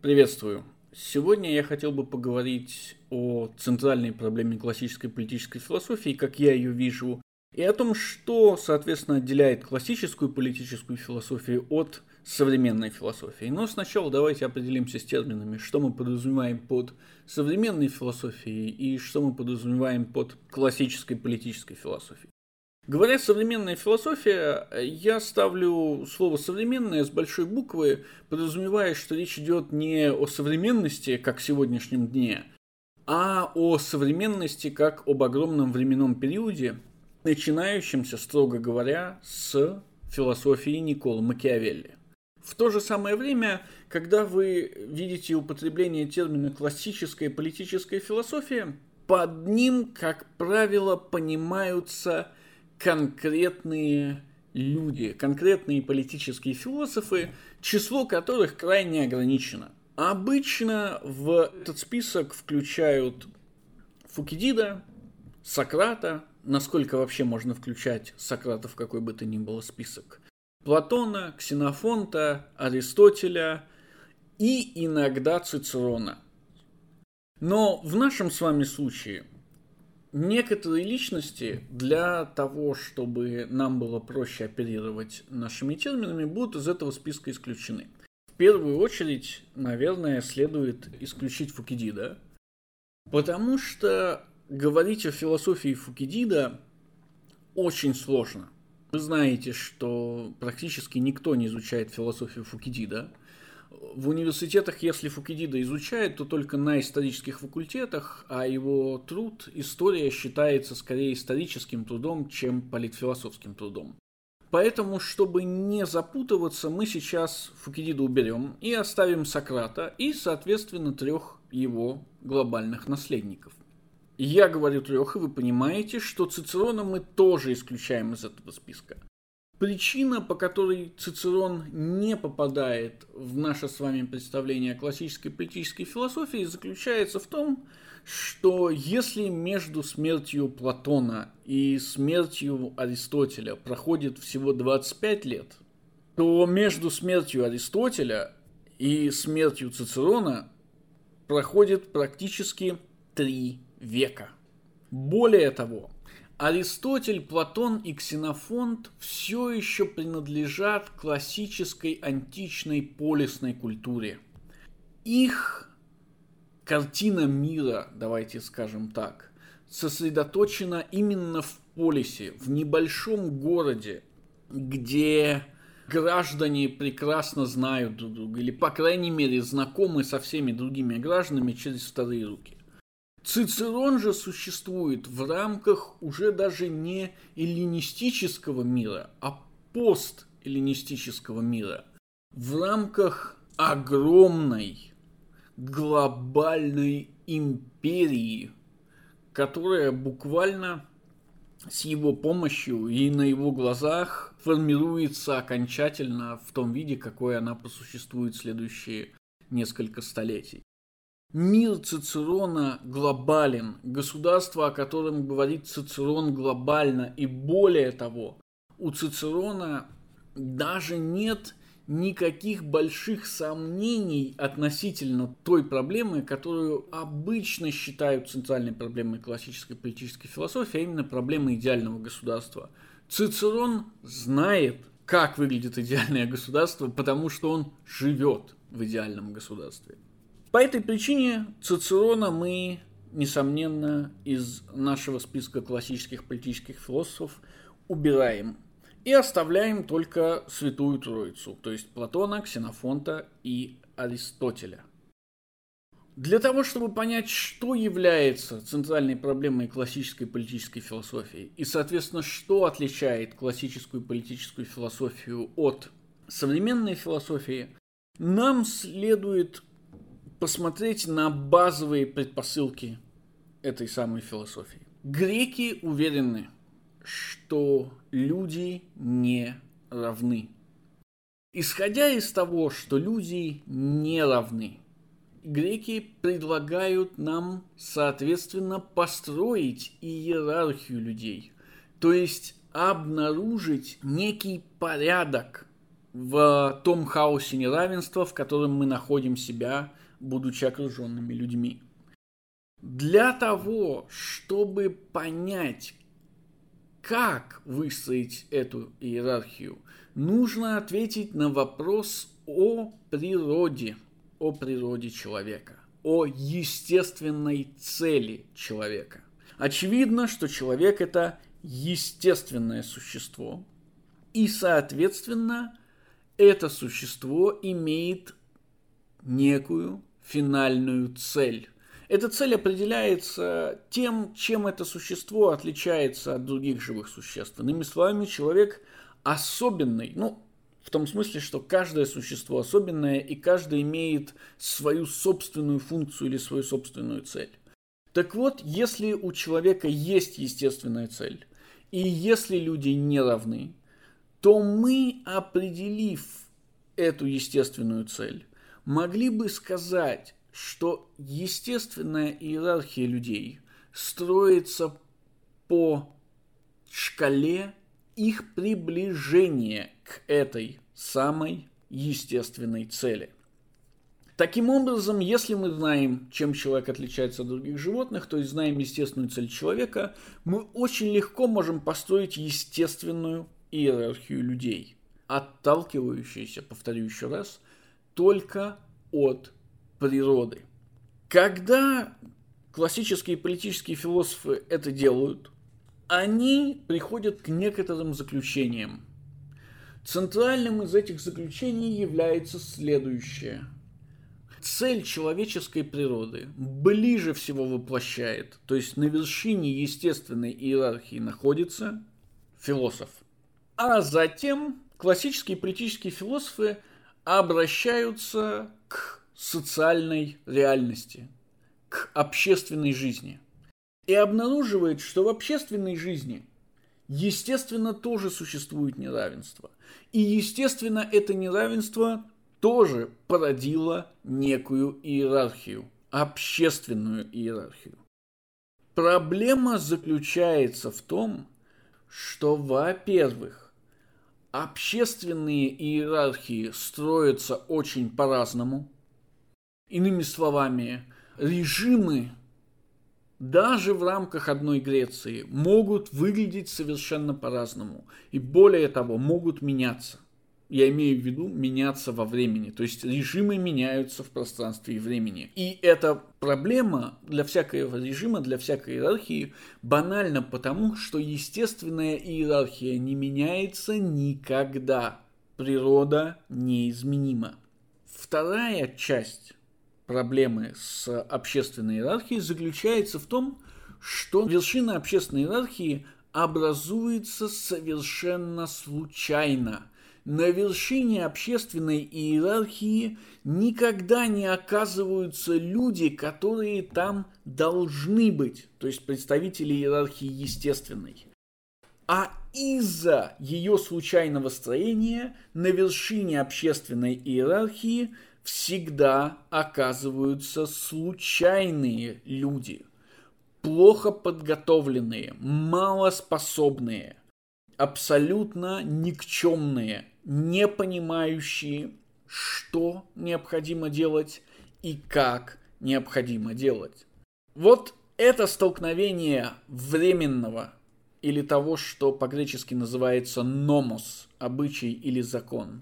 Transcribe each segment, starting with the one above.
Приветствую. Сегодня я хотел бы поговорить о центральной проблеме классической политической философии, как я ее вижу, и о том, что, соответственно, отделяет классическую политическую философию от современной философии. Но сначала давайте определимся с терминами, что мы подразумеваем под современной философией и что мы подразумеваем под классической политической философией. Говоря современная философия, я ставлю слово современное с большой буквы, подразумевая, что речь идет не о современности, как в сегодняшнем дне, а о современности как об огромном временном периоде, начинающемся, строго говоря, с философии Никола Макиавелли. В то же самое время, когда вы видите употребление термина «классическая политическая философия», под ним, как правило, понимаются конкретные люди, конкретные политические философы, число которых крайне ограничено. Обычно в этот список включают Фукидида, Сократа, насколько вообще можно включать Сократа в какой бы то ни было список, Платона, Ксенофонта, Аристотеля и иногда Цицерона. Но в нашем с вами случае – некоторые личности для того, чтобы нам было проще оперировать нашими терминами, будут из этого списка исключены. В первую очередь, наверное, следует исключить Фукидида, потому что говорить о философии Фукидида очень сложно. Вы знаете, что практически никто не изучает философию Фукидида – в университетах, если Фукидида изучают, то только на исторических факультетах, а его труд, история, считается скорее историческим трудом, чем политфилософским трудом. Поэтому, чтобы не запутываться, мы сейчас Фукидиду уберем и оставим Сократа и, соответственно, трех его глобальных наследников. Я говорю трех, и вы понимаете, что Цицерона мы тоже исключаем из этого списка. Причина, по которой Цицерон не попадает в наше с вами представление о классической политической философии, заключается в том, что если между смертью Платона и смертью Аристотеля проходит всего 25 лет, то между смертью Аристотеля и смертью Цицерона проходит практически три века. Более того, Аристотель, Платон и Ксенофонт все еще принадлежат классической античной полисной культуре. Их картина мира, давайте скажем так, сосредоточена именно в полисе, в небольшом городе, где граждане прекрасно знают друг друга, или, по крайней мере, знакомы со всеми другими гражданами через вторые руки. Цицерон же существует в рамках уже даже не эллинистического мира, а постэллинистического мира. В рамках огромной глобальной империи, которая буквально с его помощью и на его глазах формируется окончательно в том виде, какой она просуществует следующие несколько столетий. Мир Цицерона глобален, государство, о котором говорит Цицерон глобально, и более того, у Цицерона даже нет никаких больших сомнений относительно той проблемы, которую обычно считают центральной проблемой классической политической философии, а именно проблемой идеального государства. Цицерон знает, как выглядит идеальное государство, потому что он живет в идеальном государстве. По этой причине Цицерона мы, несомненно, из нашего списка классических политических философов убираем и оставляем только Святую Троицу, то есть Платона, Ксенофонта и Аристотеля. Для того, чтобы понять, что является центральной проблемой классической политической философии, и, соответственно, что отличает классическую политическую философию от современной философии, нам следует посмотреть на базовые предпосылки этой самой философии. Греки уверены, что люди не равны. Исходя из того, что люди не равны, греки предлагают нам, соответственно, построить иерархию людей, то есть обнаружить некий порядок в том хаосе неравенства, в котором мы находим себя, будучи окруженными людьми. Для того, чтобы понять, как выстроить эту иерархию, нужно ответить на вопрос о природе, о природе человека, о естественной цели человека. Очевидно, что человек это естественное существо, и, соответственно, это существо имеет некую финальную цель. Эта цель определяется тем, чем это существо отличается от других живых существ. Иными словами, человек особенный, ну, в том смысле, что каждое существо особенное, и каждое имеет свою собственную функцию или свою собственную цель. Так вот, если у человека есть естественная цель, и если люди не равны, то мы, определив эту естественную цель, могли бы сказать, что естественная иерархия людей строится по шкале их приближения к этой самой естественной цели. Таким образом, если мы знаем, чем человек отличается от других животных, то есть знаем естественную цель человека, мы очень легко можем построить естественную иерархию людей, отталкивающуюся, повторю еще раз, только от природы. Когда классические политические философы это делают, они приходят к некоторым заключениям. Центральным из этих заключений является следующее. Цель человеческой природы ближе всего воплощает, то есть на вершине естественной иерархии находится философ. А затем классические политические философы обращаются к социальной реальности, к общественной жизни. И обнаруживает, что в общественной жизни, естественно, тоже существует неравенство. И, естественно, это неравенство тоже породило некую иерархию, общественную иерархию. Проблема заключается в том, что, во-первых, общественные иерархии строятся очень по-разному. Иными словами, режимы даже в рамках одной Греции могут выглядеть совершенно по-разному. И более того, могут меняться я имею в виду меняться во времени. То есть режимы меняются в пространстве и времени. И эта проблема для всякого режима, для всякой иерархии банальна потому, что естественная иерархия не меняется никогда. Природа неизменима. Вторая часть проблемы с общественной иерархией заключается в том, что вершина общественной иерархии образуется совершенно случайно – на вершине общественной иерархии никогда не оказываются люди, которые там должны быть, то есть представители иерархии естественной. А из-за ее случайного строения на вершине общественной иерархии всегда оказываются случайные люди, плохо подготовленные, малоспособные, абсолютно никчемные, не понимающие, что необходимо делать и как необходимо делать. Вот это столкновение временного или того, что по-гречески называется номос, обычай или закон,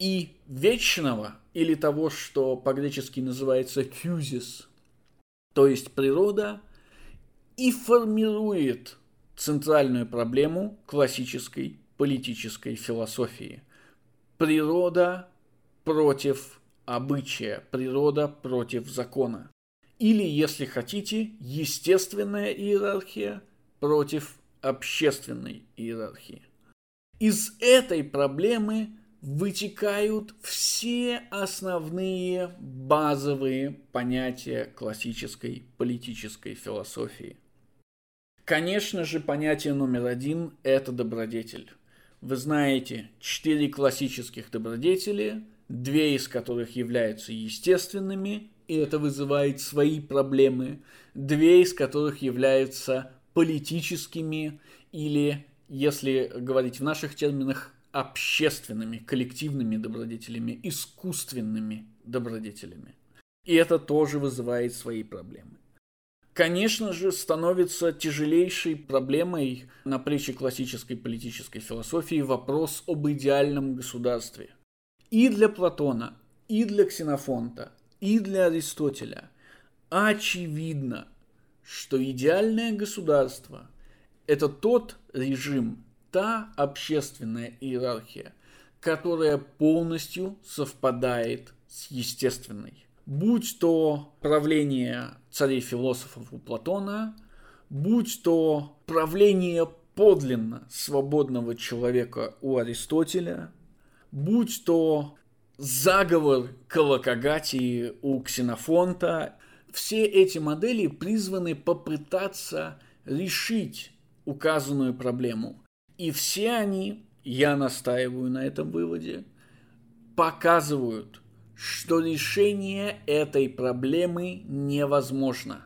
и вечного или того, что по-гречески называется фьюзис, то есть природа, и формирует центральную проблему классической политической философии – природа против обычая, природа против закона. Или, если хотите, естественная иерархия против общественной иерархии. Из этой проблемы вытекают все основные базовые понятия классической политической философии. Конечно же, понятие номер один – это добродетель вы знаете четыре классических добродетели, две из которых являются естественными, и это вызывает свои проблемы, две из которых являются политическими или, если говорить в наших терминах, общественными, коллективными добродетелями, искусственными добродетелями. И это тоже вызывает свои проблемы. Конечно же, становится тяжелейшей проблемой на плечи классической политической философии вопрос об идеальном государстве. И для Платона, и для Ксенофонта, и для Аристотеля очевидно, что идеальное государство – это тот режим, та общественная иерархия, которая полностью совпадает с естественной. Будь то правление царей-философов у Платона, будь то правление подлинно свободного человека у Аристотеля, будь то заговор Калакагатии у Ксенофонта, все эти модели призваны попытаться решить указанную проблему. И все они, я настаиваю на этом выводе, показывают, что решение этой проблемы невозможно.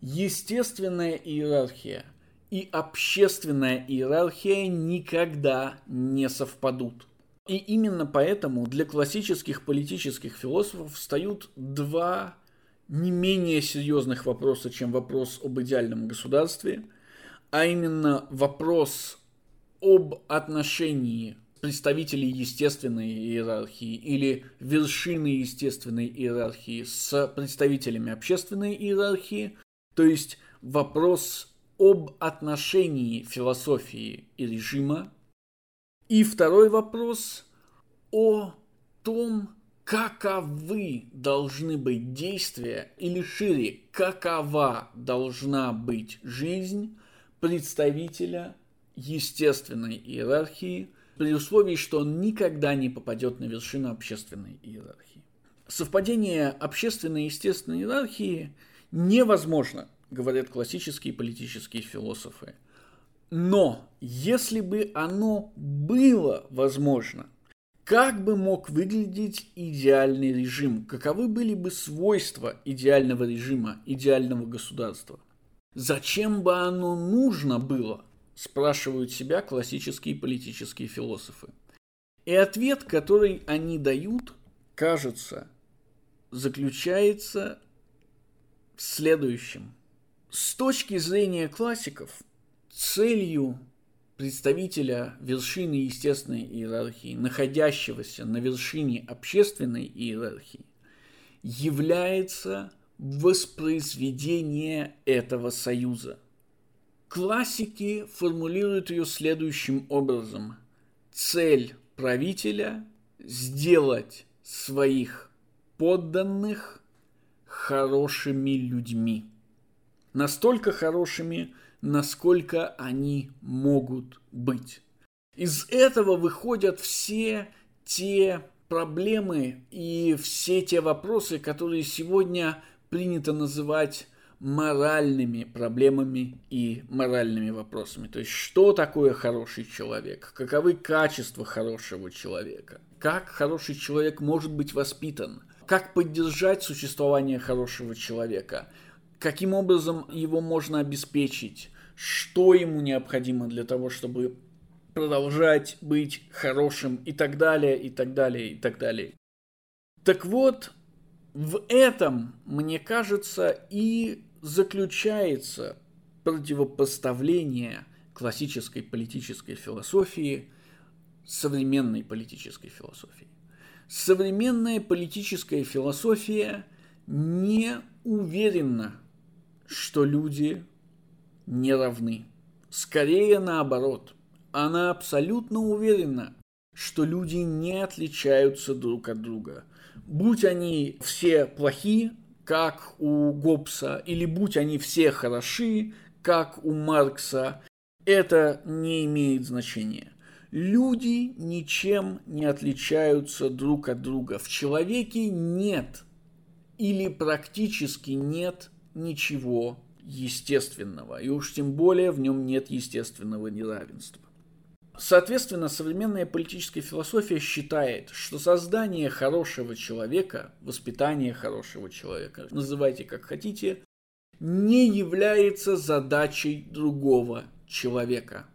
Естественная иерархия и общественная иерархия никогда не совпадут. И именно поэтому для классических политических философов встают два не менее серьезных вопроса, чем вопрос об идеальном государстве, а именно вопрос об отношении представителей естественной иерархии или вершины естественной иерархии с представителями общественной иерархии, то есть вопрос об отношении философии и режима. И второй вопрос о том, каковы должны быть действия, или шире, какова должна быть жизнь представителя естественной иерархии, при условии, что он никогда не попадет на вершину общественной иерархии. Совпадение общественной и естественной иерархии невозможно, говорят классические политические философы. Но если бы оно было возможно, как бы мог выглядеть идеальный режим? Каковы были бы свойства идеального режима, идеального государства? Зачем бы оно нужно было? Спрашивают себя классические политические философы. И ответ, который они дают, кажется, заключается в следующем. С точки зрения классиков, целью представителя вершины естественной иерархии, находящегося на вершине общественной иерархии, является воспроизведение этого союза – Классики формулируют ее следующим образом. Цель правителя – сделать своих подданных хорошими людьми. Настолько хорошими, насколько они могут быть. Из этого выходят все те проблемы и все те вопросы, которые сегодня принято называть моральными проблемами и моральными вопросами. То есть, что такое хороший человек? Каковы качества хорошего человека? Как хороший человек может быть воспитан? Как поддержать существование хорошего человека? Каким образом его можно обеспечить? Что ему необходимо для того, чтобы продолжать быть хорошим и так далее, и так далее, и так далее. Так вот, в этом, мне кажется, и заключается противопоставление классической политической философии современной политической философии. Современная политическая философия не уверена, что люди не равны. Скорее наоборот, она абсолютно уверена, что люди не отличаются друг от друга. Будь они все плохи, как у Гоббса, или будь они все хороши, как у Маркса, это не имеет значения. Люди ничем не отличаются друг от друга. В человеке нет или практически нет ничего естественного, и уж тем более в нем нет естественного неравенства. Соответственно, современная политическая философия считает, что создание хорошего человека, воспитание хорошего человека, называйте как хотите, не является задачей другого человека.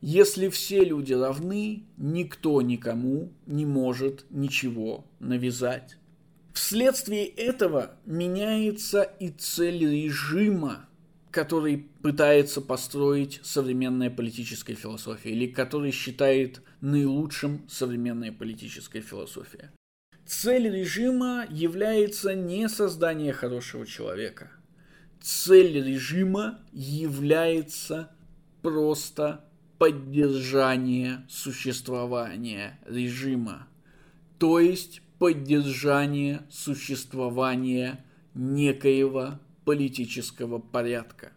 Если все люди равны, никто никому не может ничего навязать. Вследствие этого меняется и цель режима, который пытается построить современная политическая философия или который считает наилучшим современная политическая философия. Цель режима является не создание хорошего человека. Цель режима является просто поддержание существования режима. То есть поддержание существования некоего политического порядка.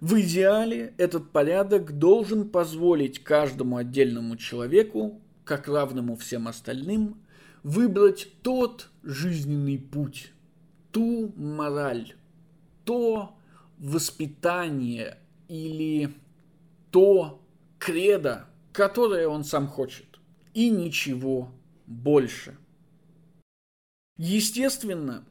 В идеале этот порядок должен позволить каждому отдельному человеку, как равному всем остальным, выбрать тот жизненный путь, ту мораль, то воспитание или то кредо, которое он сам хочет, и ничего больше – Естественно,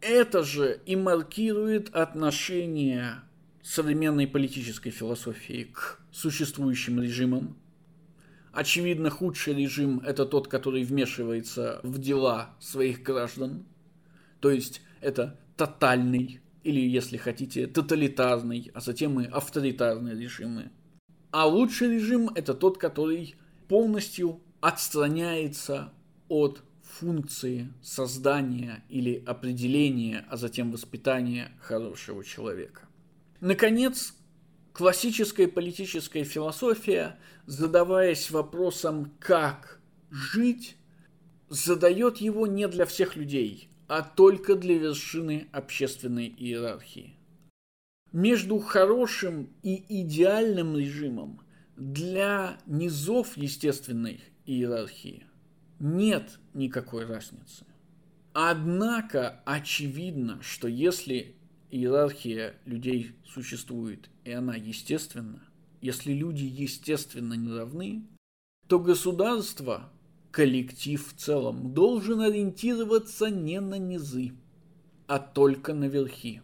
это же и маркирует отношение современной политической философии к существующим режимам. Очевидно, худший режим – это тот, который вмешивается в дела своих граждан. То есть это тотальный, или, если хотите, тоталитарный, а затем и авторитарный режимы. А лучший режим – это тот, который полностью отстраняется от функции создания или определения, а затем воспитания хорошего человека. Наконец, классическая политическая философия, задаваясь вопросом «как жить?», задает его не для всех людей, а только для вершины общественной иерархии. Между хорошим и идеальным режимом для низов естественной иерархии нет никакой разницы. Однако очевидно, что если иерархия людей существует, и она естественна, если люди естественно не равны, то государство, коллектив в целом, должен ориентироваться не на низы, а только на верхи.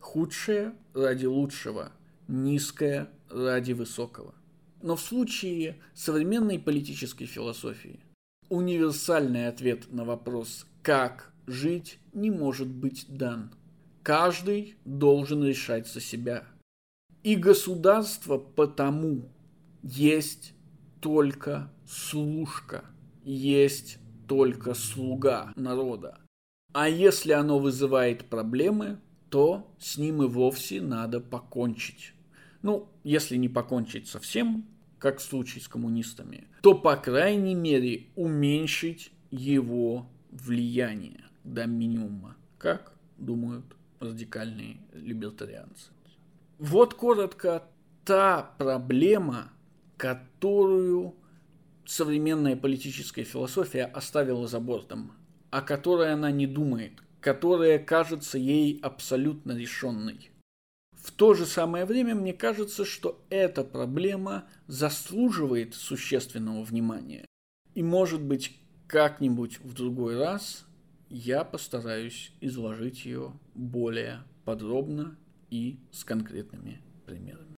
Худшее ради лучшего, низкое ради высокого. Но в случае современной политической философии Универсальный ответ на вопрос «как жить» не может быть дан. Каждый должен решать за себя. И государство потому есть только служка, есть только слуга народа. А если оно вызывает проблемы, то с ним и вовсе надо покончить. Ну, если не покончить совсем, как в случае с коммунистами, то, по крайней мере, уменьшить его влияние до минимума, как думают радикальные либертарианцы. Вот коротко та проблема, которую современная политическая философия оставила за бортом, о которой она не думает, которая кажется ей абсолютно решенной – в то же самое время мне кажется, что эта проблема заслуживает существенного внимания. И может быть как-нибудь в другой раз я постараюсь изложить ее более подробно и с конкретными примерами.